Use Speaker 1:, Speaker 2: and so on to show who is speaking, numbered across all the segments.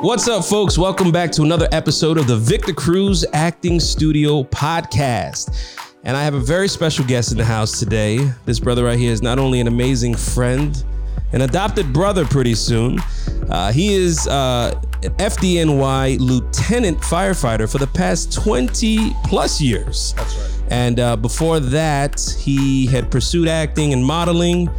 Speaker 1: What's up, folks? Welcome back to another episode of the Victor Cruz Acting Studio podcast. And I have a very special guest in the house today. This brother right here is not only an amazing friend, an adopted brother pretty soon. Uh, he is uh, an FDNY lieutenant firefighter for the past 20 plus years.
Speaker 2: That's right.
Speaker 1: And uh, before that, he had pursued acting and modeling.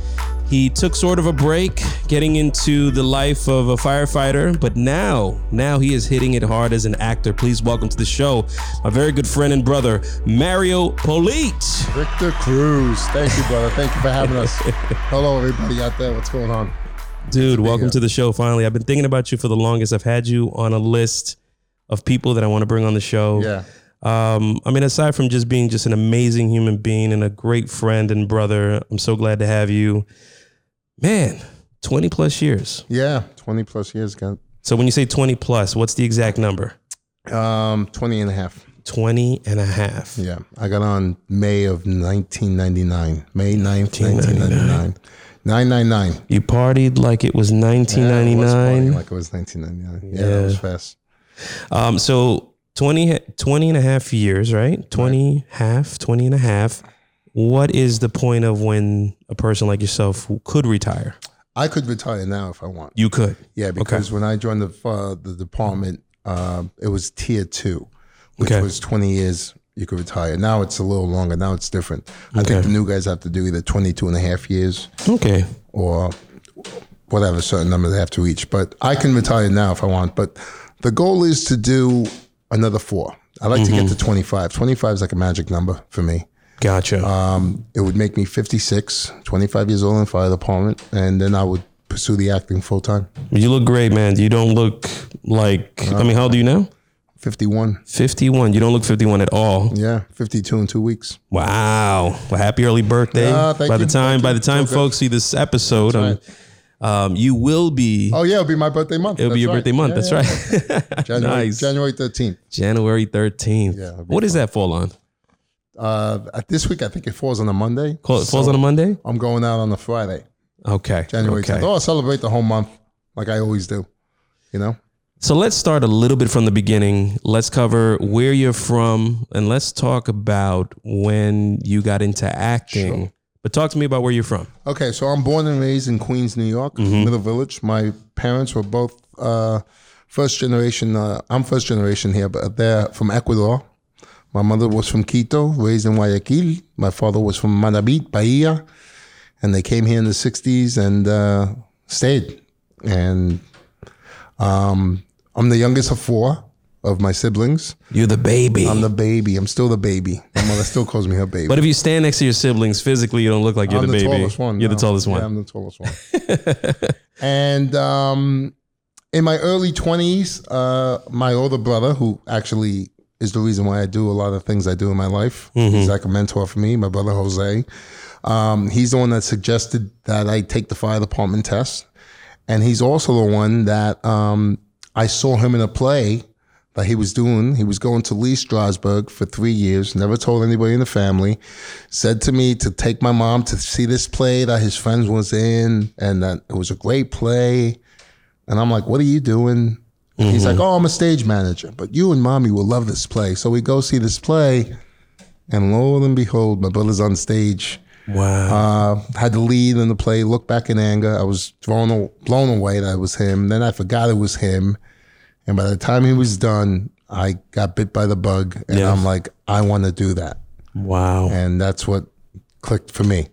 Speaker 1: He took sort of a break getting into the life of a firefighter, but now, now he is hitting it hard as an actor. Please welcome to the show my very good friend and brother, Mario Polit.
Speaker 2: Victor Cruz. Thank you, brother. Thank you for having us. Hello, everybody out there. What's going on?
Speaker 1: Dude, welcome
Speaker 2: here.
Speaker 1: to the show finally. I've been thinking about you for the longest. I've had you on a list of people that I want to bring on the show.
Speaker 2: Yeah.
Speaker 1: Um, I mean, aside from just being just an amazing human being and a great friend and brother, I'm so glad to have you. Man, 20 plus years.
Speaker 2: Yeah. 20 plus years.
Speaker 1: So when you say 20 plus, what's the exact number?
Speaker 2: Um, 20 and a half.
Speaker 1: 20 and a half.
Speaker 2: Yeah. I got on May of 1999. May 9th, 1999. 999.
Speaker 1: You partied like it was
Speaker 2: Yeah, was
Speaker 1: 1999.
Speaker 2: funny, like it was 1999. Yeah, that was fast.
Speaker 1: Um, so 20, 20 and a half years, right? 20 half, 20 and a half. What is the point of when a person like yourself could retire?
Speaker 2: I could retire now if I want.
Speaker 1: You could.
Speaker 2: Yeah, because when I joined the uh, the department, uh, it was tier two, which
Speaker 1: Okay.
Speaker 2: was 20 years you could retire. Now it's a little longer. Now it's different. I think the new guys have to do either 22 and a half years
Speaker 1: Okay.
Speaker 2: or whatever certain number they have to reach. But I can retire now if I want. But the goal is to do another four. I like to get to 25. 25 is like a magic number for me.
Speaker 1: Gotcha.
Speaker 2: Um, it would make me 56, 25 years old in the fire department, and then I would pursue the acting full time.
Speaker 1: you look great, man. You don't look like, I mean, how old are you now?
Speaker 2: 51.
Speaker 1: 51. You don't look 51 at all.
Speaker 2: Yeah, 52 in two weeks.
Speaker 1: Wow. Well, happy early birthday.
Speaker 2: Thank
Speaker 1: by the time by the time folks see this episode, um, um, you will be
Speaker 2: Oh yeah, it'll be my birthday month.
Speaker 1: it'll be your
Speaker 2: That's
Speaker 1: birthday month.
Speaker 2: Yeah,
Speaker 1: That's
Speaker 2: yeah,
Speaker 1: right.
Speaker 2: yeah. January,
Speaker 1: nice.
Speaker 2: January 13th.
Speaker 1: January 13th.
Speaker 2: Yeah,
Speaker 1: what does that fall on?
Speaker 2: Uh, at this week, I think it falls on a Monday.
Speaker 1: It falls on a Monday?
Speaker 2: I'm going out on a Friday,
Speaker 1: Okay.
Speaker 2: January
Speaker 1: okay.
Speaker 2: 10th. Oh, I'll celebrate the whole month like I always do. You know?
Speaker 1: So let's start a little bit from the beginning. Let's cover where you're from and let's talk about when you got into acting. But talk to me about where you're from.
Speaker 2: Okay, so I'm born and raised in Queens, New York,
Speaker 1: Mm-hmm.
Speaker 2: Middle Village. My parents were both uh, first generation. Uh, I'm first generation here, but they're from Ecuador. My mother was from Quito, raised in Guayaquil. My father was from Manabí, Bahia, and they came here in the '60s and uh, stayed. And um, I'm the youngest of four of my siblings.
Speaker 1: You're the baby.
Speaker 2: I'm the baby. I'm still the baby. My mother still calls me her baby.
Speaker 1: but if you stand next to your siblings physically, you don't look like you're
Speaker 2: I'm
Speaker 1: the,
Speaker 2: the,
Speaker 1: baby.
Speaker 2: tallest one.
Speaker 1: You're
Speaker 2: no.
Speaker 1: the tallest one.
Speaker 2: Yeah, I'm the tallest one. and um, in my early 20s, uh, my older brother, who actually is the reason why I do a lot of things I do in my life, he's like a mentor for me, my brother Jose. Um, he's the one that suggested that I take the fire department test. And he's also the one that um, I saw him in a play that he was doing. He was going to Lee Strasberg for three years, never told anybody in the family. Said to me to take my mom to see this play that his friends was in, and that it was a great play. And I'm like, "What are you doing?" He's like, "Oh, I'm a stage manager, but you and mommy will love this play." So we go see this play, and lo and behold, my brother's on stage
Speaker 1: Wow.
Speaker 2: uh, had the lead in the play. Look back in anger. I was thrown, blown away that it was him. Then I forgot it was him. And by the time he was done, I got bit by the bug, and
Speaker 1: Yeah.
Speaker 2: I'm like, I want to do that,
Speaker 1: wow.
Speaker 2: and that's what clicked for me.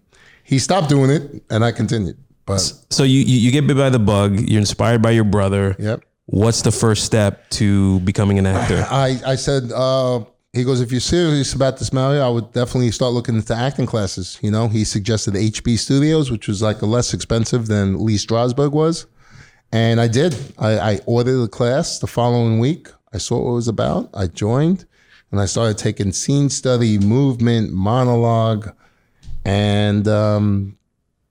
Speaker 2: He stopped doing it, and I continued. But
Speaker 1: So you you get bit by the bug. You're inspired by your brother.
Speaker 2: yep,
Speaker 1: What's the first step to becoming an actor?
Speaker 2: I I said. Uh, he goes, if you're serious about this, Mario, I would definitely start looking into acting classes. You know, he suggested HB Studios, which was like less expensive than Lee Strasberg was. And I did. I, I ordered a class the following week. I saw what it was about. I joined and I started taking scene study, movement, monologue, and um,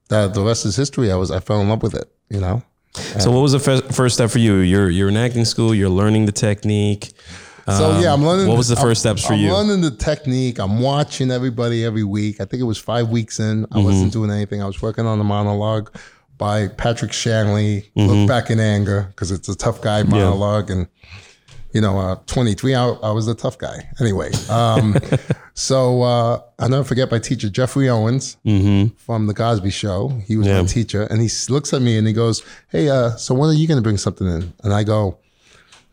Speaker 2: the, the rest is history. I was I fell in love with it. You know.
Speaker 1: So what was the first, first step for you? You're you're in acting school. You're learning the technique.
Speaker 2: So yeah, I'm learning.
Speaker 1: Um, what was the
Speaker 2: I'm-
Speaker 1: first steps for
Speaker 2: I'm
Speaker 1: you?
Speaker 2: learning the technique. I'm watching everybody every week. I think it was five weeks in. I
Speaker 1: Mm-hmm.
Speaker 2: wasn't doing anything. I was working on the monologue, by Patrick Shanley. Look back in anger because it's a tough guy monologue, and you know, uh, 23, I, I was the tough guy. Anyway, um, so uh, I'll never forget my teacher, Geoffrey Owens from The Cosby Show. He was
Speaker 1: Yeah.
Speaker 2: my teacher, and he looks at me and he goes, Hey, uh, so when are you going to bring something in? And I go,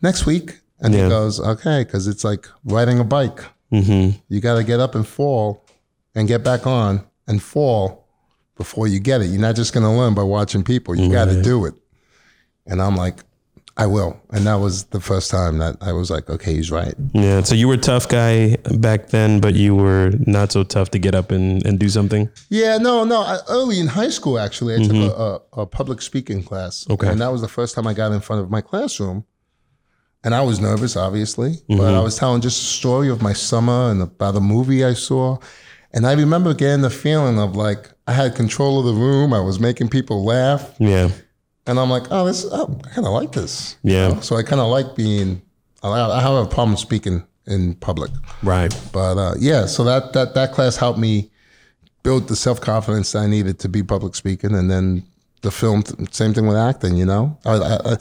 Speaker 2: Next week. And
Speaker 1: Yeah.
Speaker 2: he goes, Okay, because it's like riding a bike.
Speaker 1: Mm-hmm.
Speaker 2: You got to get up and fall and get back on and fall before you get it. You're not just going to learn by watching people. You got to do it. And I'm like, I will. And that was the first time that I was like, okay, he's right.
Speaker 1: Yeah. So you were a tough guy back then, but you were not so tough to get up and, and do something.
Speaker 2: Yeah, no, no. I, early in high school, actually, I took mm-hmm. a, a, a public speaking class.
Speaker 1: Okay.
Speaker 2: And that was the first time I got in front of my classroom. And I was nervous, obviously, but mm-hmm. I was telling just a story of my summer and about a movie I saw. And I remember getting the feeling of like I had control of the room. I was making people laugh.
Speaker 1: Yeah.
Speaker 2: And I'm like, oh, this, oh, I kind of like this.
Speaker 1: Yeah.
Speaker 2: So I kind of like being, I have a problem speaking in public.
Speaker 1: Right.
Speaker 2: But uh, yeah, so that that that class helped me build the self confidence I needed to be public speaking, and then the film, same thing with acting. You know, I, I, I,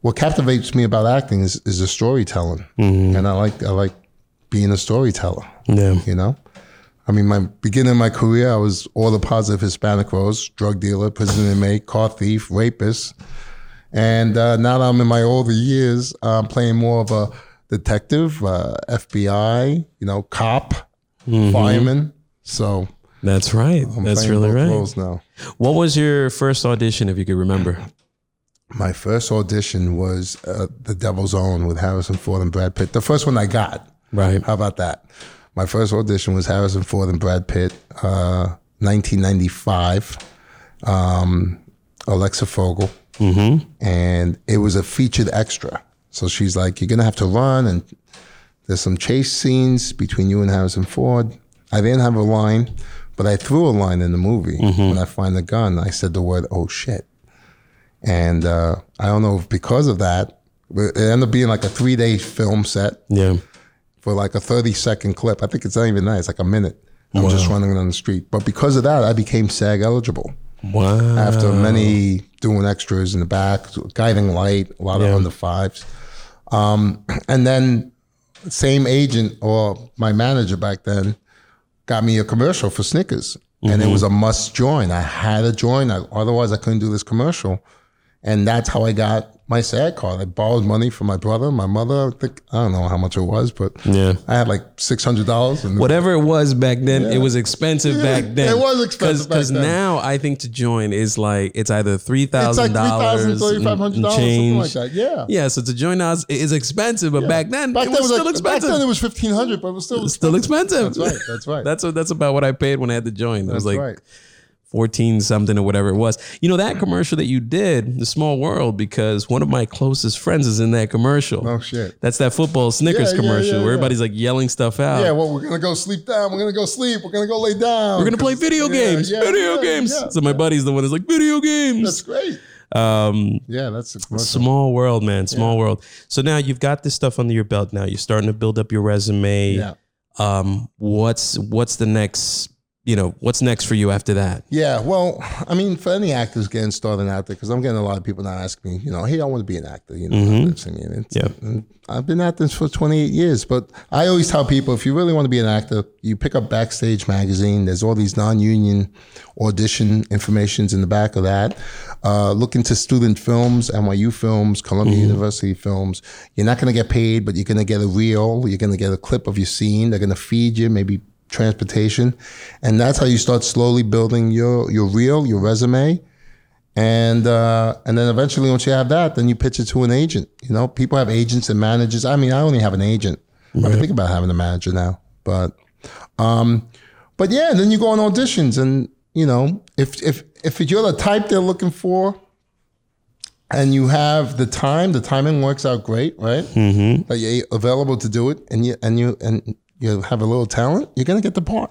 Speaker 2: what captivates me about acting is is the storytelling, and I like I like being a storyteller.
Speaker 1: Yeah.
Speaker 2: You know, I mean, my beginning of my career, I was all the positive Hispanic roles: drug dealer, prison inmate, car thief, rapist. And uh, now that I'm in my older years, I'm playing more of a detective, uh, FBI, you know, cop, fireman. So
Speaker 1: That's right.
Speaker 2: I'm
Speaker 1: That's really right.
Speaker 2: roles now.
Speaker 1: What was your first audition, if you could remember?
Speaker 2: My first audition was uh, The Devil's Own with Harrison Ford and Brad Pitt. The first one I got.
Speaker 1: Right.
Speaker 2: How about that? My first audition was Harrison Ford and Brad Pitt, uh, 1995. Um, Alexa Fogel, and it was a featured extra. So she's like, "You're gonna have to run, and there's some chase scenes between you and Harrison Ford." I didn't have a line, but I threw a line in the movie when I find the gun. I said the word "Oh shit," and uh, I don't know if because of that, it ended up being like a three day film set
Speaker 1: Yeah.
Speaker 2: For like a 30 second clip. I think it's not even that. It's like a minute. I'm just running on the street. But because of that, I became SAG eligible
Speaker 1: Wow.
Speaker 2: after many doing extras in the back, guiding light, a lot
Speaker 1: Yeah.
Speaker 2: of under fives. Um, and then same agent or my manager back then got me a commercial for Snickers. And it was a must join. I had to join. I, otherwise, I couldn't do this commercial. And that's how I got my SAG card. I borrowed money from my brother, my mother. I think I don't know how much it was, but
Speaker 1: Yeah.
Speaker 2: I had like six hundred dollars.
Speaker 1: Whatever it was back then, it was expensive back then.
Speaker 2: it was expensive
Speaker 1: Because now I think to join is like it's either three thousand
Speaker 2: three thousand,
Speaker 1: dollars,
Speaker 2: thirty five hundred dollars, something like that. Yeah.
Speaker 1: Yeah, so to join us is expensive, but back then
Speaker 2: Back
Speaker 1: it
Speaker 2: then
Speaker 1: was, still
Speaker 2: like,
Speaker 1: expensive.
Speaker 2: Back then it was fifteen hundred, but it was still
Speaker 1: It's still expensive.
Speaker 2: That's right. That's right.
Speaker 1: That's what that's about what I paid when I had to join. It was
Speaker 2: That's
Speaker 1: like
Speaker 2: right.
Speaker 1: 14 something or whatever it was. You know, that commercial that you did, The Small World, because one of my closest friends is in that commercial.
Speaker 2: Oh shit.
Speaker 1: That's that football Snickers
Speaker 2: Yeah, yeah,
Speaker 1: commercial
Speaker 2: yeah,
Speaker 1: where everybody's like yelling stuff out.
Speaker 2: Yeah, well, we're gonna go sleep down. We're gonna go sleep. We're gonna go lay down.
Speaker 1: We're gonna play video games.
Speaker 2: yeah,
Speaker 1: video
Speaker 2: yeah,
Speaker 1: games.
Speaker 2: yeah.
Speaker 1: so my buddy's the one that's like video games.
Speaker 2: That's great.
Speaker 1: um,
Speaker 2: Yeah, that's a
Speaker 1: small world, man. Small world. So now you've got this stuff under your belt. Now you're starting to build up your resume.
Speaker 2: Yeah.
Speaker 1: Um, what's what's the next? You know, what's next for you after that?
Speaker 2: Yeah, well, I mean, for any actors getting started out there, because I'm getting a lot of people now asking me, you know, hey, I want to be an actor. You know, I'm singing. It's,
Speaker 1: Yeah.
Speaker 2: I've been at this for 28 years, but I always tell people if you really want to be an actor, you pick up Backstage magazine. There's all these non-union audition informations in the back of that. Uh, look into student films, NYU films, Columbia University films. You're not going to get paid, but you're going to get a reel. You're going to get a clip of your scene. They're going to feed you maybe transportation, and that's how you start slowly building your your reel, your resume. And uh, and then eventually, once you have that, then you pitch it to an agent. You know, people have agents and managers. I mean, I only have an agent. I think about having a manager now, but um, but yeah, and then you go on auditions, and you know, if if if you're the type they're looking for, and you have the time, the timing works out great, right? Mm-hmm. That you're available to do it, and you and you and you have a little talent, you're gonna get the part.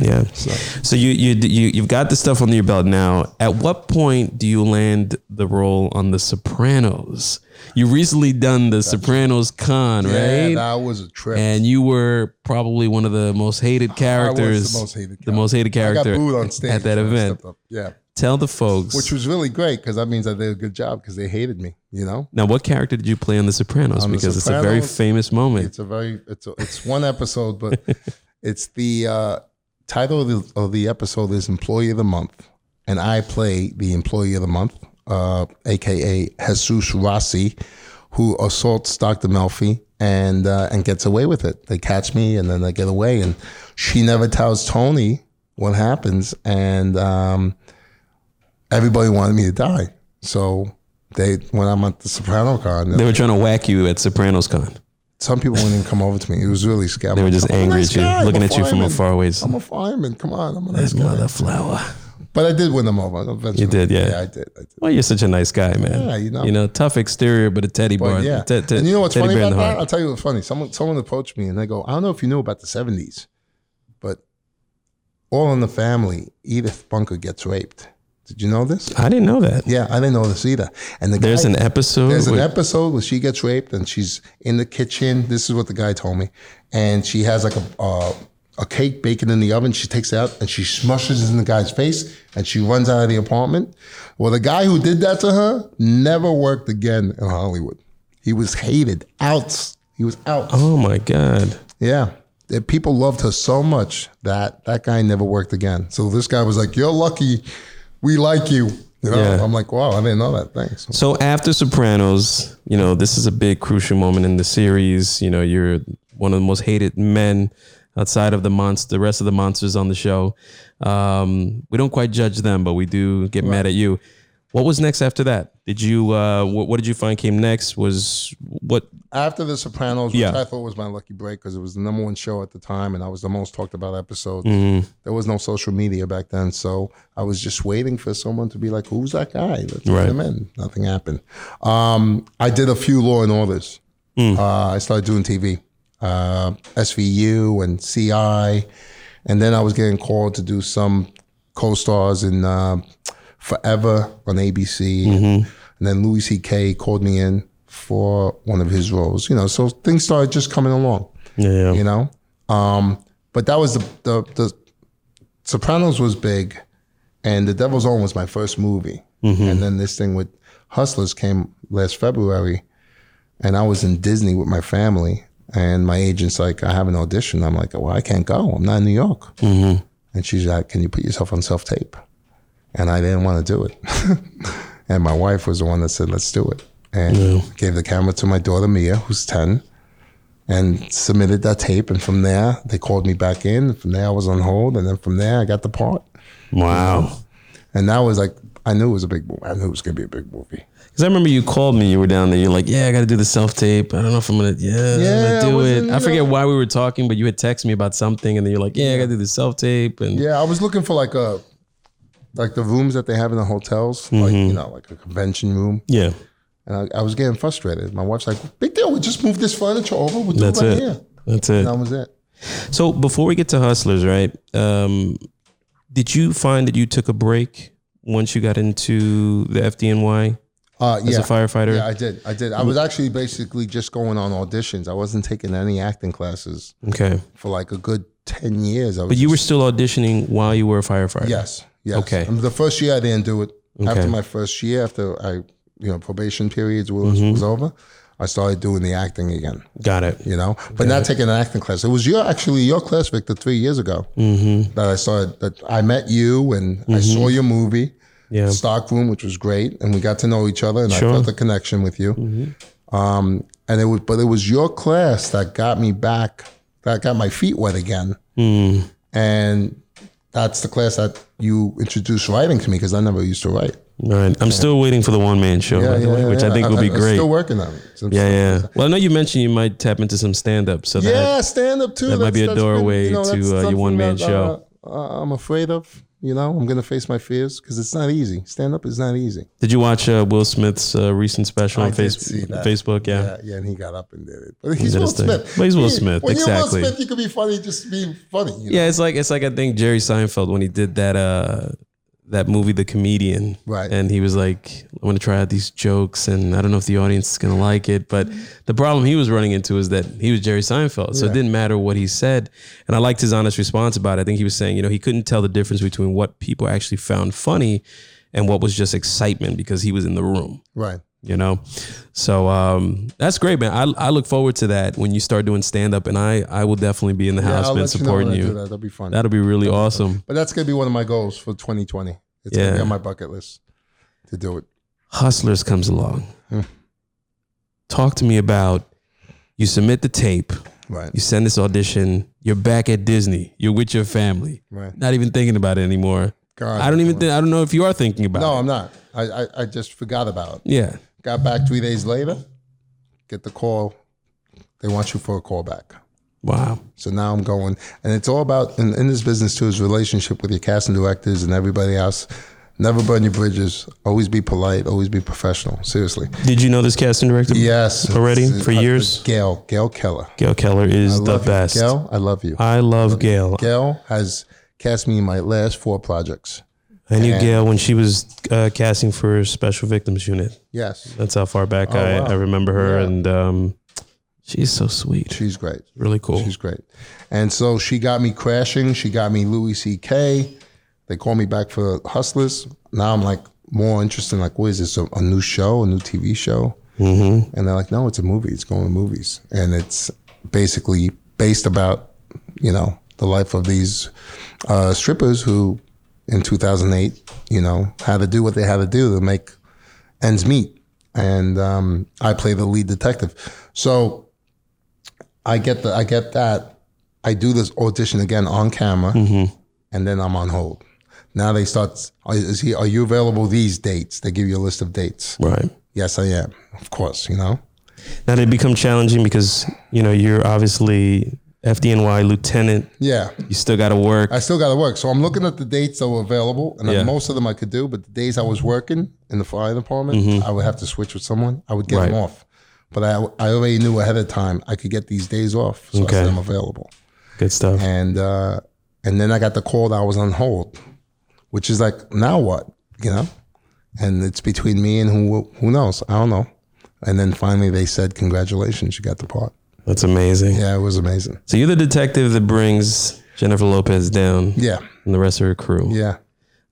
Speaker 1: Yeah. So, you you you you've got the stuff under your belt now. At what point do you land the role on The Sopranos? You recently done the Sopranos con, right?
Speaker 2: Yeah,
Speaker 1: right?
Speaker 2: that was a trip.
Speaker 1: and you were probably one of the most hated characters.
Speaker 2: the most hated
Speaker 1: The most hated character
Speaker 2: I got
Speaker 1: character
Speaker 2: booed on stage
Speaker 1: at that event.
Speaker 2: Yeah.
Speaker 1: Tell the folks.
Speaker 2: which was really great because that means I did a good job because they hated me. You know,
Speaker 1: now, what character did you play on The Sopranos?
Speaker 2: On The
Speaker 1: because it's a very famous moment.
Speaker 2: it's a very it's a, it's one episode, but it's the uh, title of the, of the episode is Employee of the Month, and I play the Employee of the Month, uh, aka Jesus Rossi, who assaults Dr. Melfi and uh, and gets away with it. They catch me and then they get away, and she never tells Tony what happens, and um, everybody wanted me to die. So they when I'm at the Soprano con,
Speaker 1: They were trying to whack you at Sopranos Con.
Speaker 2: some people wouldn't even come over to me. It was really scary.
Speaker 1: They were just
Speaker 2: I'm
Speaker 1: angry
Speaker 2: nice
Speaker 1: at you,
Speaker 2: guy.
Speaker 1: Looking at you from
Speaker 2: fireman.
Speaker 1: afar away.
Speaker 2: I'm a fireman. Come on, I'm a nice guy.
Speaker 1: Mother flower.
Speaker 2: But I did win them over. Eventually.
Speaker 1: You did, yeah.
Speaker 2: Yeah, I did. I did.
Speaker 1: Well, you're such a nice guy, man.
Speaker 2: Yeah, you know.
Speaker 1: You know, tough exterior, but a teddy
Speaker 2: But yeah.
Speaker 1: te- te-
Speaker 2: and you know what's funny about that? I'll tell you what's funny. Someone someone approached me and they go, I don't know if you knew about the 70s, but all in the family, Edith Bunker gets raped. Did you know this?
Speaker 1: I didn't know that.
Speaker 2: Yeah, I didn't know this either. And the
Speaker 1: There's
Speaker 2: guy,
Speaker 1: an episode.
Speaker 2: There's an episode where she gets raped and she's in the kitchen. This is what the guy told me, and she has like a uh, a cake baking in the oven. She takes it out and she smushes it in the guy's face, and she runs out of the apartment. Well, the guy who did that to her never worked again in Hollywood. He was hated, out. He was out.
Speaker 1: oh my god.
Speaker 2: Yeah. People loved her so much that that guy never worked again. So this guy was like, "You're lucky, we like you." You know,
Speaker 1: Yeah.
Speaker 2: I'm like, "Wow, I didn't know that." Thanks.
Speaker 1: So after Sopranos, you know, this is a big crucial moment in the series. You know, you're one of the most hated men outside of the monster, the rest of the monsters on the show. Um, we don't quite judge them, but we do get mad at you. What was next after that? Did you uh, what, what did you find came next? Was what?
Speaker 2: after The Sopranos, which
Speaker 1: Yeah.
Speaker 2: I thought was my lucky break because it was the number one show at the time, and I was the most talked about episode.
Speaker 1: Mm-hmm.
Speaker 2: There was no social media back then, so I was just waiting for someone to be like, "Who's that guy?" Let's
Speaker 1: Right.
Speaker 2: him in. Nothing happened. Um, I did a few Law and Orders.
Speaker 1: Mm.
Speaker 2: Uh, I started doing TV, uh, SVU and CI, and then I was getting called to do some co-stars in uh, Forever on ABC,
Speaker 1: Mm-hmm.
Speaker 2: and, then Louis C.K. called me in for one of his roles. You know, so things started just coming along.
Speaker 1: Yeah,
Speaker 2: You know, um, but that was the, the the Sopranos was big, and The Devil's Own was my first movie, and then this thing with Hustlers came last February, and I was in Disney with my family, and my agent's like, I have an audition. I'm like, well, I can't go. I'm not in New York.
Speaker 1: Mm-hmm.
Speaker 2: And she's like, Can you put yourself on self tape? And I didn't want to do it. and my wife was the one that said, Let's do it. And gave the camera to my daughter Mia, who's 10, and submitted that tape. And from there, they called me back in. From there, I was on hold. And then from there, I got the part.
Speaker 1: Wow.
Speaker 2: And that was like, I knew it was a big movie. I knew it was going to be a big movie.
Speaker 1: Because I remember you called me. You were down there. You're like, "Yeah, I got to do the self tape. I don't know if I'm gonna. Yeah,
Speaker 2: Yeah,
Speaker 1: I'm gonna do it. I forget
Speaker 2: know-
Speaker 1: why we were talking, but you had texted me about something, and then you're like, "Yeah, I got to do the self tape." And
Speaker 2: Yeah, I was looking for like a, like the rooms that they have in the hotels, like, you know, like a convention room.
Speaker 1: yeah,
Speaker 2: And I, I was getting frustrated. My wife's like, big deal. We just move this furniture over. We'll do
Speaker 1: that's
Speaker 2: it right
Speaker 1: it.
Speaker 2: here.
Speaker 1: That's it.
Speaker 2: And that was it.
Speaker 1: So before we get to Hustlers, right? Um, did you find that you took a break once you got into the FDNY
Speaker 2: Uh,
Speaker 1: as a firefighter?
Speaker 2: Yeah, I did. I did. I was actually basically just going on auditions. I wasn't taking any acting classes
Speaker 1: Okay,
Speaker 2: for like a good 10 years. I was
Speaker 1: but you were still auditioning while you were a firefighter.
Speaker 2: Yes. Yes.
Speaker 1: Okay.
Speaker 2: Um, The first year I didn't do it.
Speaker 1: Okay.
Speaker 2: After my first year, after I, you know, probation periods was,
Speaker 1: Mm-hmm.
Speaker 2: was over, I started doing the acting again.
Speaker 1: got it.
Speaker 2: You know, but not taking an acting class. It was your actually your class, Victor, three years ago
Speaker 1: Mm-hmm.
Speaker 2: that I started. That I met you and I saw your movie.
Speaker 1: Yeah.
Speaker 2: Stock Room, which was great, and we got to know each other, and
Speaker 1: Sure.
Speaker 2: I felt a connection with you. Um, and it was, but it was your class that got me back, that got my feet wet again,
Speaker 1: Mm.
Speaker 2: and that's the class that you introduced writing to me because I never used to write.
Speaker 1: Right. I'm still waiting for the one man show, by the way, which I think will be
Speaker 2: I'm
Speaker 1: great.
Speaker 2: Still working on it. So-
Speaker 1: yeah, yeah. Well, I know you mentioned you might tap into some stand up, so that
Speaker 2: Yeah, stand up too.
Speaker 1: that might be a
Speaker 2: That's- that's been,
Speaker 1: doorway
Speaker 2: you know,
Speaker 1: to, uh, your one-man show.
Speaker 2: Uh, uh, I'm afraid of. You know, I'm gonna face my fears because it's not easy. Stand up is not easy.
Speaker 1: Did you watch uh, Will Smith's uh, recent special
Speaker 2: I
Speaker 1: on
Speaker 2: that.
Speaker 1: Facebook? Yeah.
Speaker 2: Yeah, yeah, and he got up and did it. But he's
Speaker 1: did
Speaker 2: Will. Smith.
Speaker 1: But he's Will
Speaker 2: He-
Speaker 1: Smith,
Speaker 2: When
Speaker 1: exactly.
Speaker 2: you're Will Smith, you can be funny just being funny. You know?
Speaker 1: Yeah, it's like it's like I think Jerry Seinfeld when he did that uh that movie, The Comedian.
Speaker 2: Right.
Speaker 1: And he was like, I'm going to try out these jokes and I don't know if the audience is going to like it. But the problem he was running into is that he was Jerry Seinfeld. So it didn't matter what he said. And I liked his honest response about it. I think he was saying, you know, he couldn't tell the difference between what people actually found funny and what was just excitement because he was in the room
Speaker 2: Right.
Speaker 1: you know so um that's great man i, I look forward to that when you start doing stand up and i i will definitely be in the house
Speaker 2: I'll
Speaker 1: man
Speaker 2: let you know
Speaker 1: supporting
Speaker 2: I
Speaker 1: you,
Speaker 2: that. That'll be fun.
Speaker 1: that'll be really awesome
Speaker 2: but that's gonna be one of my goals for 2020. It's
Speaker 1: Yeah.
Speaker 2: gonna be on my bucket list to do it.
Speaker 1: hustlers comes along
Speaker 2: Hmm.
Speaker 1: talk to me about you submit the tape
Speaker 2: Right.
Speaker 1: you send this audition you're back at disney you're with your family
Speaker 2: Right.
Speaker 1: not even thinking about it anymore
Speaker 2: God,
Speaker 1: i don't even think i don't know if you are thinking about
Speaker 2: No,
Speaker 1: it
Speaker 2: I'm not. I, I I just forgot about it.
Speaker 1: yeah
Speaker 2: Got back three days later. Get the call. They want you for a call back.
Speaker 1: Wow
Speaker 2: So now I'm going, and it's all about in, in this business too is relationship with your casting directors and everybody else. Never burn your bridges. Always be polite. Always be professional. Seriously.
Speaker 1: did you know this casting director
Speaker 2: Yes.
Speaker 1: Already?
Speaker 2: It's-
Speaker 1: For
Speaker 2: uh,
Speaker 1: years?
Speaker 2: Gayle. Gayle Keller.
Speaker 1: gayle keller is the
Speaker 2: you.
Speaker 1: best
Speaker 2: Gayle, I love you.
Speaker 1: i love gayle
Speaker 2: Gayle has cast me in my last four projects.
Speaker 1: I knew
Speaker 2: And-
Speaker 1: Gayle when she was uh, casting for Special Victims Unit.
Speaker 2: Yes.
Speaker 1: That's how far back I,
Speaker 2: wow.
Speaker 1: I remember her,
Speaker 2: Yeah.
Speaker 1: and um, she's so sweet,
Speaker 2: She's great.
Speaker 1: really cool.
Speaker 2: She's great. And so she got me crashing. She got me Louis C.K. They called me back for Hustlers. Now I'm like more interested in like, what is this? A, a new show, a new TV show? Mm-hmm. And they're like, no, it's a movie. It's going to movies. And it's basically based about, you know, the life of these uh, strippers who in 2008, you know, had to do what they had to do to make ends meet. And um, I play the lead detective. So I get the I get that. I do this audition again on camera, and then I'm on hold. Now they start. Is he? Are you available these dates? They give you a list of dates.
Speaker 1: Right
Speaker 2: Yes, I am. Of course, you know.
Speaker 1: now, they become challenging because you know you're obviously FDNY lieutenant.
Speaker 2: Yeah,
Speaker 1: You still got to work.
Speaker 2: I still got to work. So I'm looking at the dates that were available, and
Speaker 1: Yeah.
Speaker 2: most of them I could do. But the days I was working in the fire department, I would have to switch with someone. I would get them
Speaker 1: Mm-hmm.
Speaker 2: Off, but I I already knew ahead of time I could get these days off, so
Speaker 1: Okay.
Speaker 2: I said I'm available.
Speaker 1: Good stuff.
Speaker 2: and uh, and then I got the call that I was on hold, which is like now what, you know, and it's between me and who who knows, I don't know. And then finally they said, "Congratulations, you got the part."
Speaker 1: That's amazing.
Speaker 2: Yeah, it was amazing.
Speaker 1: So you're the detective that brings Jennifer Lopez down
Speaker 2: Yeah,
Speaker 1: and the rest of her crew.
Speaker 2: yeah.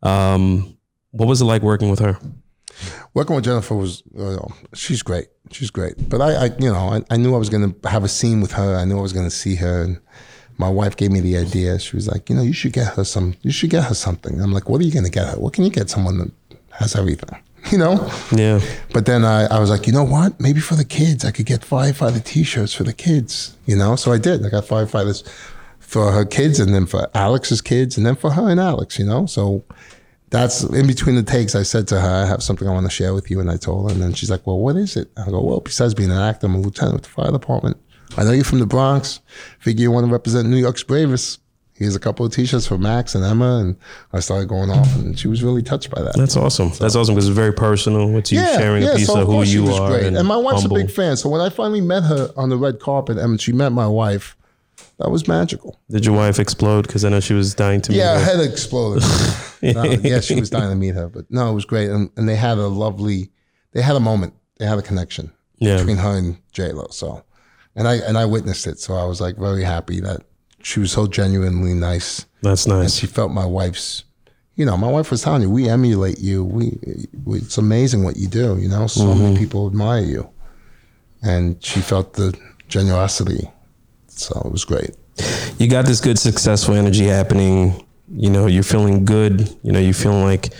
Speaker 1: Um, what was it like working with her?
Speaker 2: Working with Jennifer was, uh, she's great. She's great. But I, I you know, I, I knew I was going to have a scene with her. I knew I was going to see her. And my wife gave me the idea. She was like, you know, you should get her some, you should get her something. I'm like, what are you going to get her? What can you get someone that has everything? You know?
Speaker 1: Yeah,
Speaker 2: But then I, I was like, you know what? Maybe for the kids, I could get firefighter T-shirts for the kids. You know, so I did. I got firefighters for her kids, and then for Alex's kids, and then for her and Alex. You know, so that's in between the takes. I said to her, I have something I want to share with you, and I told her, and then she's like, well, what is it? I go, well, besides being an actor, I'm a lieutenant with the fire department. I know you're from the Bronx. Figure you want to represent New York's bravest. Here's a couple of T-shirts for Max and Emme, and I started going off, and she was really touched by that.
Speaker 1: that's awesome. That's awesome because it's very personal. It's you sharing a piece
Speaker 2: so
Speaker 1: of who you are. And,
Speaker 2: And, my wife's
Speaker 1: humble.
Speaker 2: a big fan. So when I finally met her on the red carpet and she met my wife, that was magical.
Speaker 1: Did your wife explode? Because I know she was dying to meet
Speaker 2: Yeah, her head exploded. No, yeah, she was dying to meet her, but no, it was great. And, and they had a lovely, they had a moment, they had a connection
Speaker 1: Yeah.
Speaker 2: between her and J Lo. So, and I and I witnessed it. So I was like very happy that she was so genuinely nice.
Speaker 1: That's nice.
Speaker 2: and she felt my wife's you know my wife was telling you we emulate you we, we it's amazing what you do you know so
Speaker 1: Mm-hmm.
Speaker 2: many people admire you and she felt the generosity so it was great
Speaker 1: You got this good, successful energy happening. You know, you're feeling good. You know, you're feeling like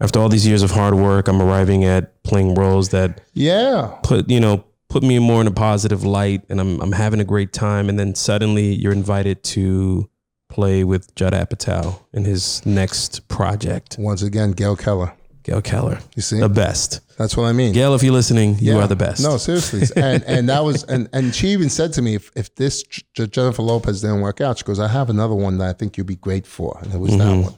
Speaker 1: after all these years of hard work, I'm arriving at playing roles that
Speaker 2: yeah
Speaker 1: put you know put me more in a positive light, and I'm I'm having a great time. And then suddenly you're invited to play with Judd Apatow in his next project.
Speaker 2: once again gayle keller
Speaker 1: Gayle Keller,
Speaker 2: you see
Speaker 1: the best.
Speaker 2: that's what i mean
Speaker 1: Gayle, if you're listening, you
Speaker 2: Yeah.
Speaker 1: are the best.
Speaker 2: No, seriously. And and that was and and she even said to me, if if this J- Jennifer Lopez didn't work out, she goes, I have another one that I think you'd be great for, and it was
Speaker 1: Mm-hmm.
Speaker 2: that one.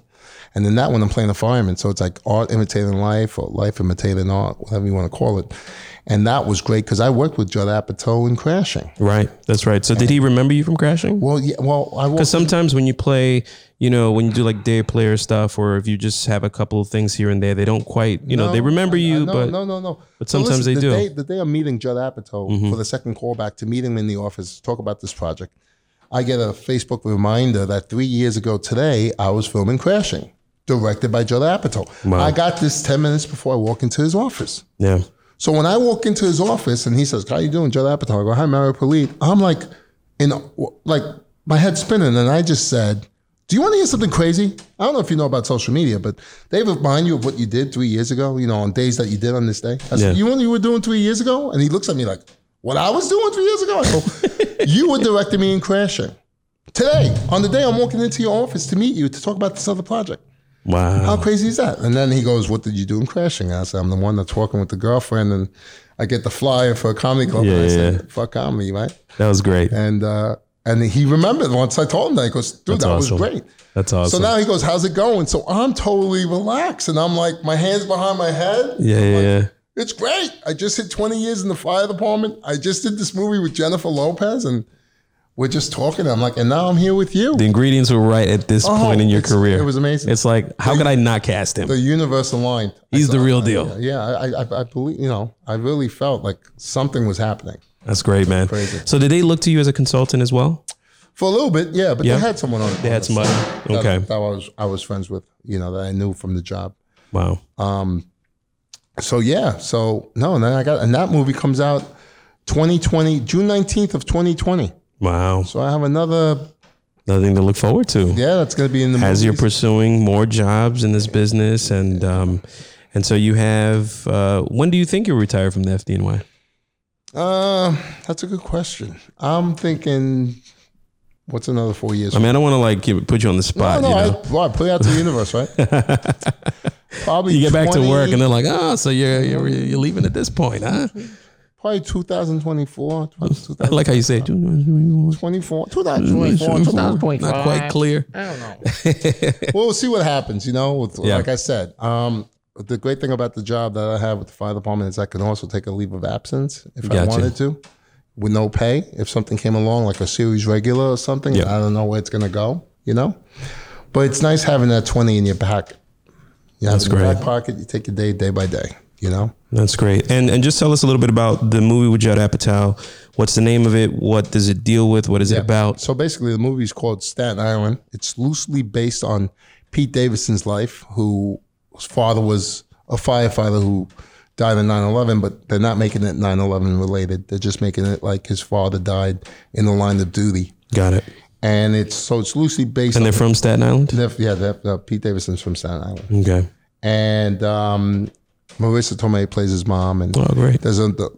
Speaker 2: And then that one, I'm playing a fireman. So it's like art imitating life or life imitating art, whatever you want to call it. And that was great because I worked with Judd Apatow in Crashing.
Speaker 1: Right. That's right. So did he remember you from Crashing?
Speaker 2: Well, yeah, well, I
Speaker 1: Because sometimes when you play, you know, when you do like day player stuff, or if you just have a couple of things here and there, they don't quite, you know, they remember you,
Speaker 2: no,
Speaker 1: but
Speaker 2: no, no, no.
Speaker 1: but sometimes they
Speaker 2: the
Speaker 1: do. Mm-hmm.
Speaker 2: Day, the day I'm meeting Judd Apatow for the second callback to meet him in the office talk about this project, I get a Facebook reminder that three years ago today I was filming Crashing, directed by Judd Apatow.
Speaker 1: Wow.
Speaker 2: I got this ten minutes before I walk into his office.
Speaker 1: yeah.
Speaker 2: So when I walk into his office and he says, "How you doing, Judd Apatow?" I go, "Hi, Mario Polit." I'm like, in like my head spinning, and I just said, "Do you want to hear something crazy?" I don't know if you know about social media, but they remind you of what you did three years ago. You know, on days that you did on this day. I said,
Speaker 1: Yeah.
Speaker 2: "You know what you were doing three years ago?" And he looks at me like, "What I was doing three years ago?" I go, "You were directing me in Crashing." Today, on the day I'm walking into your office to meet you to talk about this other project.
Speaker 1: Wow.
Speaker 2: How crazy is that? And then he goes, What did you do in crashing? I said, I'm the one that's walking with the girlfriend and I get the flyer for a comedy club. and I
Speaker 1: Yeah,
Speaker 2: said, Fuck comedy, right?
Speaker 1: That was great.
Speaker 2: And uh, and he remembered once I told him that. He goes, Dude,
Speaker 1: That's
Speaker 2: that
Speaker 1: awesome.
Speaker 2: was great.
Speaker 1: That's awesome.
Speaker 2: So now he goes, How's it going? So I'm totally relaxed and I'm like, my hands behind my head.
Speaker 1: yeah, yeah, yeah.
Speaker 2: It's great. I just hit 20 years in the fire department. I just did this movie with Jennifer Lopez and we're just talking. I'm like, and now I'm here with you.
Speaker 1: The ingredients were right at this point in your
Speaker 2: Oh,
Speaker 1: career.
Speaker 2: it was amazing.
Speaker 1: It's like, how could I not cast him?
Speaker 2: the universe aligned.
Speaker 1: He's the real deal.
Speaker 2: Yeah, I, I, I believe, you know, I really felt like something was happening.
Speaker 1: That's great, man.
Speaker 2: Crazy.
Speaker 1: So did they look to you as a consultant as well?
Speaker 2: For a little bit, yeah, but
Speaker 1: Yeah.
Speaker 2: they had someone on.
Speaker 1: They had somebody.
Speaker 2: that,
Speaker 1: Okay.
Speaker 2: that I was I was friends with, you know, that I knew from the job.
Speaker 1: Wow. Um.
Speaker 2: So yeah, so no, and then I got and that movie comes out 2020, June 19th of 2020.
Speaker 1: Wow.
Speaker 2: So I have another
Speaker 1: Nothing to look forward to.
Speaker 2: yeah, that's gonna be in the
Speaker 1: As you're pursuing more jobs in this business, and um, and so you have. Uh, when do you think you'll retire from the FDNY?
Speaker 2: Uh, that's a good question. I'm thinking, what's another four years?
Speaker 1: I mean, I don't want to like give, put you on the spot.
Speaker 2: no,
Speaker 1: you
Speaker 2: I,
Speaker 1: know,
Speaker 2: well, I put it out to the universe, right? Probably
Speaker 1: you get back to work, and they're like, "Oh, so you're you're, you're leaving at this point, huh?"
Speaker 2: Probably 2024,
Speaker 1: I like how you say, it.
Speaker 2: 2024, 2024, 2025.
Speaker 1: not quite clear.
Speaker 2: I don't know. well, we'll see what happens. You know, with,
Speaker 1: Yeah.
Speaker 2: like I said, um, the great thing about the job that I have with the fire department is I can also take a leave of absence if I wanted to, with no pay. If something came along, like a series regular or something,
Speaker 1: Yeah.
Speaker 2: I don't know where it's gonna go. You know, but it's nice having that 20 in your back. You have
Speaker 1: That's
Speaker 2: it in your
Speaker 1: great.
Speaker 2: back pocket. You take your day day by day. You know.
Speaker 1: That's great. And and just tell us a little bit about the movie with Judd Apatow. What's the name of it? What does it deal with? What is it about?
Speaker 2: So basically, the movie is called Staten Island. It's loosely based on Pete Davidson's life, who his father was a firefighter who died in 9-11, but they're not making it 9-11 related. They're just making it like his father died in the line of duty.
Speaker 1: Got it.
Speaker 2: And it's so it's loosely based
Speaker 1: And they're from Staten Island.
Speaker 2: yeah, they're, uh, Pete Davidson's from Staten Island.
Speaker 1: Okay.
Speaker 2: And um, Marisa Tomei plays his mom, and
Speaker 1: Oh, great.
Speaker 2: there's a the,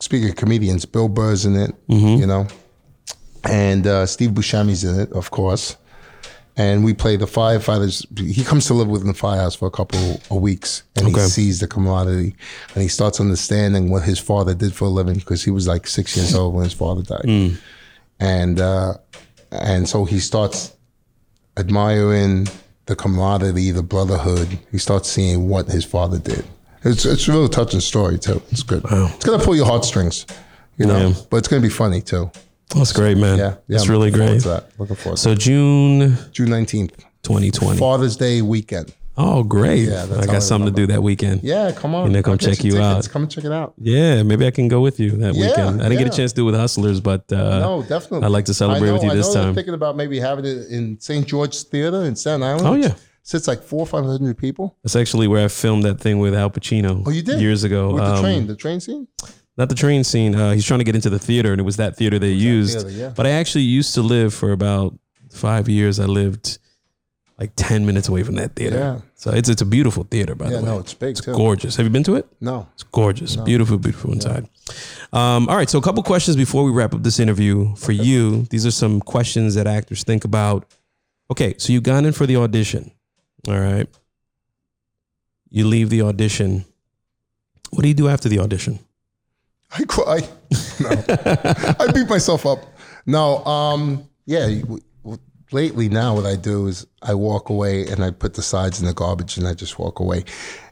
Speaker 2: speaking of comedians, Bill Burr's in it,
Speaker 1: Mm-hmm.
Speaker 2: you know, and uh, Steve Buscemi's in it, of course. And we play the firefighters. He comes to live within the firehouse for a couple of weeks, and
Speaker 1: Okay.
Speaker 2: he sees the commodity, and he starts understanding what his father did for a living because he was like six years old when his father died,
Speaker 1: Mm.
Speaker 2: and uh, and so he starts admiring the camaraderie, the brotherhood. He starts seeing what his father did. It's it's a really touching story too. It's good. It's gonna pull your heartstrings, you know.
Speaker 1: Yeah.
Speaker 2: But it's gonna be funny too.
Speaker 1: That's great, man.
Speaker 2: Yeah, yeah.
Speaker 1: It's
Speaker 2: I'm
Speaker 1: really
Speaker 2: looking forward
Speaker 1: great.
Speaker 2: to that. Looking forward. to
Speaker 1: So June.
Speaker 2: June nineteenth,
Speaker 1: 2020.
Speaker 2: Father's Day weekend.
Speaker 1: Oh, great.
Speaker 2: Yeah, that's
Speaker 1: I got something to do that weekend.
Speaker 2: Yeah, come on.
Speaker 1: And then come check you
Speaker 2: tickets.
Speaker 1: out.
Speaker 2: Come and check it out.
Speaker 1: Yeah, maybe I can go with you that
Speaker 2: Yeah,
Speaker 1: weekend. I didn't get a chance to do it with Hustlers, but uh,
Speaker 2: No, definitely.
Speaker 1: I'd like to celebrate
Speaker 2: know,
Speaker 1: with you
Speaker 2: I
Speaker 1: this
Speaker 2: know
Speaker 1: time.
Speaker 2: thinking about maybe having it in St. George's Theater in Staten Island.
Speaker 1: Oh, yeah.
Speaker 2: sits like four or five hundred people.
Speaker 1: That's actually where I filmed that thing with Al Pacino.
Speaker 2: Oh, you did
Speaker 1: years ago.
Speaker 2: with the
Speaker 1: Um,
Speaker 2: train, the train scene.
Speaker 1: Not the train scene. Uh, he's trying to get into the theater, and it was that theater they used.
Speaker 2: theater, yeah.
Speaker 1: But I actually used to live for about five years. I lived like ten minutes away from that theater.
Speaker 2: Yeah.
Speaker 1: So it's it's a beautiful theater, by
Speaker 2: Yeah,
Speaker 1: the way.
Speaker 2: Yeah, no, it's big too.
Speaker 1: gorgeous. Have you been to it?
Speaker 2: No,
Speaker 1: It's gorgeous. Beautiful, beautiful inside. Um, all right. So, a couple questions before we wrap up this interview for you. These are some questions that actors think about. Okay. So, you got in for the audition. All right. You leave the audition. What do you do after the audition?
Speaker 2: I cry. No, I beat myself up. No, um, yeah, you- lately now what I do is I walk away and I put the sides in the garbage and I just walk away.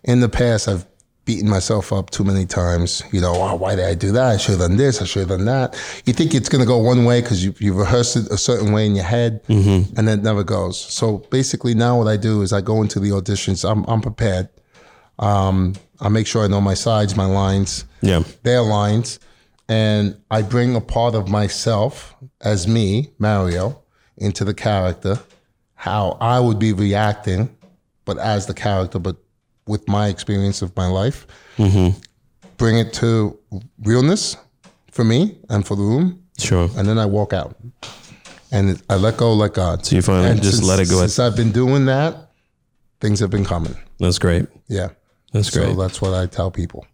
Speaker 2: In the past, I've beaten myself up too many times. You know, oh, why did I do that? I should have done this. I should have done that. You think it's going to go one way because you, you rehearsed it a certain way in your head and then it never goes. So basically now what I do is I go into the auditions. I'm, I'm prepared. Um, I make sure I know my sides, my lines,
Speaker 1: Yeah.
Speaker 2: their lines, and I bring a part of myself as me, Mario, into the character, how I would be reacting, but as the character, but with my experience of my life. Mm-hmm. Bring it to realness for me and for the room,
Speaker 1: Sure.
Speaker 2: and then I walk out. And I let go like God.
Speaker 1: So you finally
Speaker 2: And
Speaker 1: just
Speaker 2: since-
Speaker 1: let it go.
Speaker 2: Since I've been doing that, things have been coming.
Speaker 1: That's great.
Speaker 2: Yeah.
Speaker 1: That's
Speaker 2: So
Speaker 1: great.
Speaker 2: that's what I tell people.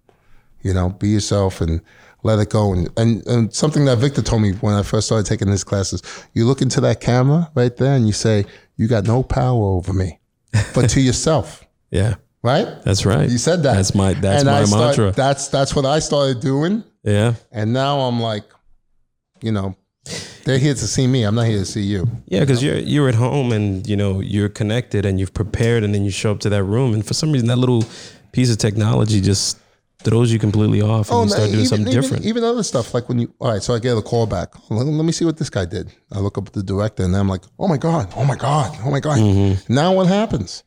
Speaker 2: You know, be yourself and let it go. And, and and something that Victor told me when I first started taking his classes, you look into that camera right there and you say, You got no power over me. But to yourself,
Speaker 1: Yeah.
Speaker 2: right?
Speaker 1: That's right.
Speaker 2: You said that.
Speaker 1: That's my that's
Speaker 2: and
Speaker 1: my
Speaker 2: I start-
Speaker 1: mantra.
Speaker 2: That's that's what I started doing.
Speaker 1: yeah.
Speaker 2: And now I'm like, you know, they're here to see me. I'm not here to see you.
Speaker 1: Yeah, because you're you're at home and you know you're connected and you've prepared and then you show up to that room and for some reason that little piece of technology just throws you completely off and you
Speaker 2: no,
Speaker 1: start doing something
Speaker 2: Oh, even,
Speaker 1: different.
Speaker 2: Even other stuff like when you, all right, so I get a call back. Let, let me see what this guy did. I look up at the director and I'm like, oh my God, oh my God, oh my God.
Speaker 1: Mm-hmm.
Speaker 2: Now what happens?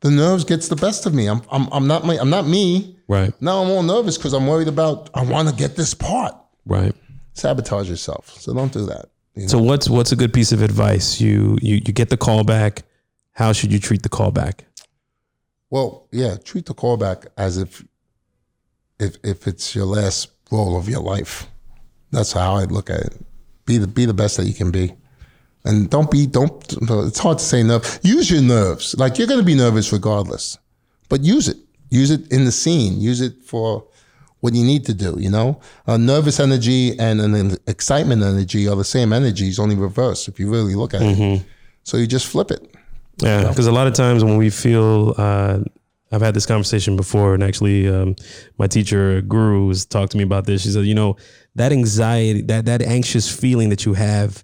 Speaker 2: The nerves gets the best of me. I'm, I'm, I'm not my, I'm not me.
Speaker 1: right,
Speaker 2: Now I'm all nervous because I'm worried about, I want to get this part.
Speaker 1: right.
Speaker 2: Sabotage yourself. So don't do that. you know?
Speaker 1: So what's what's a good piece of advice? You you you get the call back. How should you treat the call back?
Speaker 2: Well, yeah, treat the callback as if if if it's your last role of your life. That's how I look at it. Be the be the best that you can be. And don't be don't it's hard to say nerve. Use your nerves. Like you're gonna be nervous regardless. But use it. Use it in the scene. Use it for what you need to do, you know? Uh, nervous energy and an excitement energy are the same energies, only reverse if you really look at it. So you just flip it.
Speaker 1: Yeah, because a lot of times when we feel, uh, I've had this conversation before, and actually, um, my teacher Guru has talked to me about this. She said, you know, that anxiety, that that anxious feeling that you have,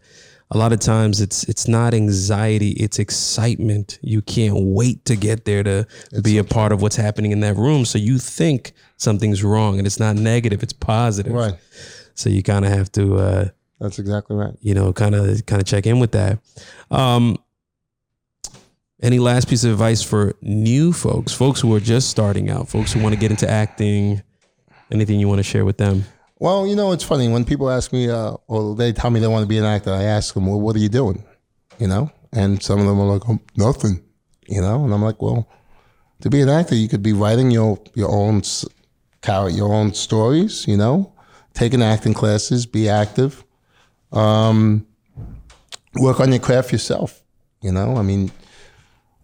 Speaker 1: a lot of times it's it's not anxiety, it's excitement. You can't wait to get there to be a part of what's happening in that room. So you think something's wrong, and it's not negative; it's positive.
Speaker 2: Right.
Speaker 1: So you kind of have to. Uh,
Speaker 2: That's exactly right.
Speaker 1: you know, kind of kind of check in with that. Um, any last piece of advice for new folks, folks who are just starting out, folks who want to get into acting? Anything you want to share with them?
Speaker 2: Well, you know, it's funny when people ask me, uh, or they tell me they want to be an actor. I ask them, "Well, what are you doing?" You know, and some of them are like, oh, "Nothing," you know, and I'm like, "Well, to be an actor, you could be writing your your own your own stories. You know, taking acting classes, be active, um, work on your craft yourself. You know, I mean,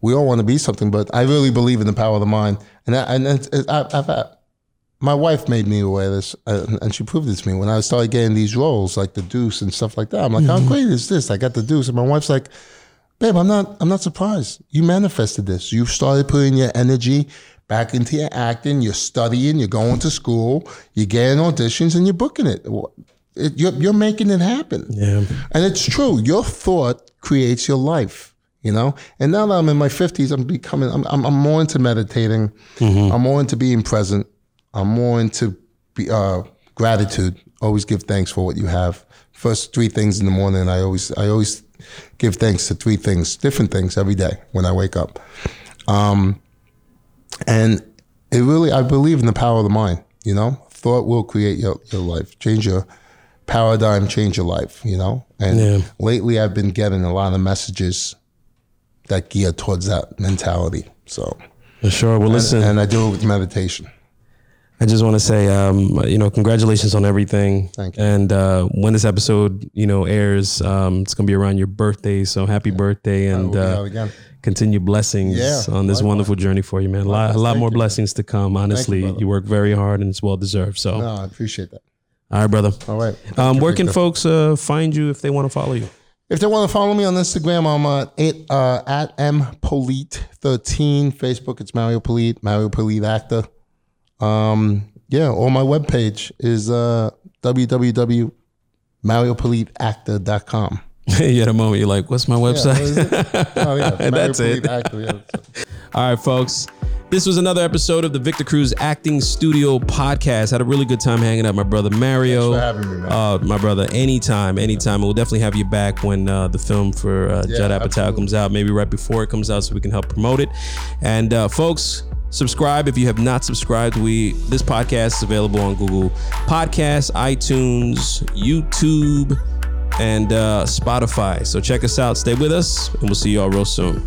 Speaker 2: we all want to be something, but I really believe in the power of the mind, and I, and it's, it, I, I've had my wife made me aware of this, uh, and she proved it to me when I started getting these roles, like the Deuce and stuff like that. I'm like, how great is this? I got the Deuce, and my wife's like, babe, I'm not, I'm not surprised. You manifested this. You started putting your energy back into your acting. You're studying. You're going to school. You're getting auditions, and you're booking it. it you're, you're making it happen.
Speaker 1: Yeah,
Speaker 2: And it's true. Your thought creates your life, you know? And now that I'm in my 50s, I'm becoming, I'm, I'm, I'm more into meditating. I'm more into being present. I'm more into be, uh, gratitude. Always give thanks for what you have. First three things in the morning, I always, I always give thanks to three things, different things every day when I wake up. Um, and it really, I believe in the power of the mind, you know? Thought will create your, your life, change your paradigm, change your life, you know? And
Speaker 1: Yeah.
Speaker 2: lately I've been getting a lot of messages that gear towards that mentality. So,
Speaker 1: for sure. Well, listen,
Speaker 2: and I do it with meditation.
Speaker 1: I just want to say, um, you know, congratulations on everything.
Speaker 2: Thank you.
Speaker 1: And uh, when this episode, you know, airs, um, it's gonna be around your birthday. So happy birthday and uh,
Speaker 2: again.
Speaker 1: continue blessings
Speaker 2: Yeah,
Speaker 1: on this wonderful journey for you, man. A lot, a lot
Speaker 2: Thank
Speaker 1: more
Speaker 2: you.
Speaker 1: blessings to come. Honestly,
Speaker 2: brother.
Speaker 1: you work very hard and it's well deserved. So,
Speaker 2: No, I appreciate that.
Speaker 1: all right, brother.
Speaker 2: All right.
Speaker 1: Um, where can folks uh, find you if they want to follow you?
Speaker 2: If they want to follow me on Instagram, I'm uh, it, uh, at mpolite13. Facebook, it's Mario Polit, Mario Polit actor. Um, yeah, or my webpage is uh, www.mariopolitactor.com.
Speaker 1: you had a moment. You're like, "What's my
Speaker 2: Yeah,
Speaker 1: website?"
Speaker 2: is oh yeah,
Speaker 1: And that's it.
Speaker 2: Actor, yeah.
Speaker 1: All right, folks. This was another episode of the Victor Cruz Acting Studio podcast. Had a really good time hanging out, my brother Mario.
Speaker 2: Thanks for having me, man.
Speaker 1: Uh, my brother, anytime, anytime. We'll definitely have you back when uh, the film for uh,
Speaker 2: Yeah,
Speaker 1: Judd Apatow
Speaker 2: absolutely.
Speaker 1: comes out, maybe right before it comes out, so we can help promote it. And uh, folks, subscribe if you have not subscribed. We this podcast is available on Google Podcasts, iTunes, YouTube, and uh, Spotify. So check us out. Stay with us, and we'll see y'all real soon.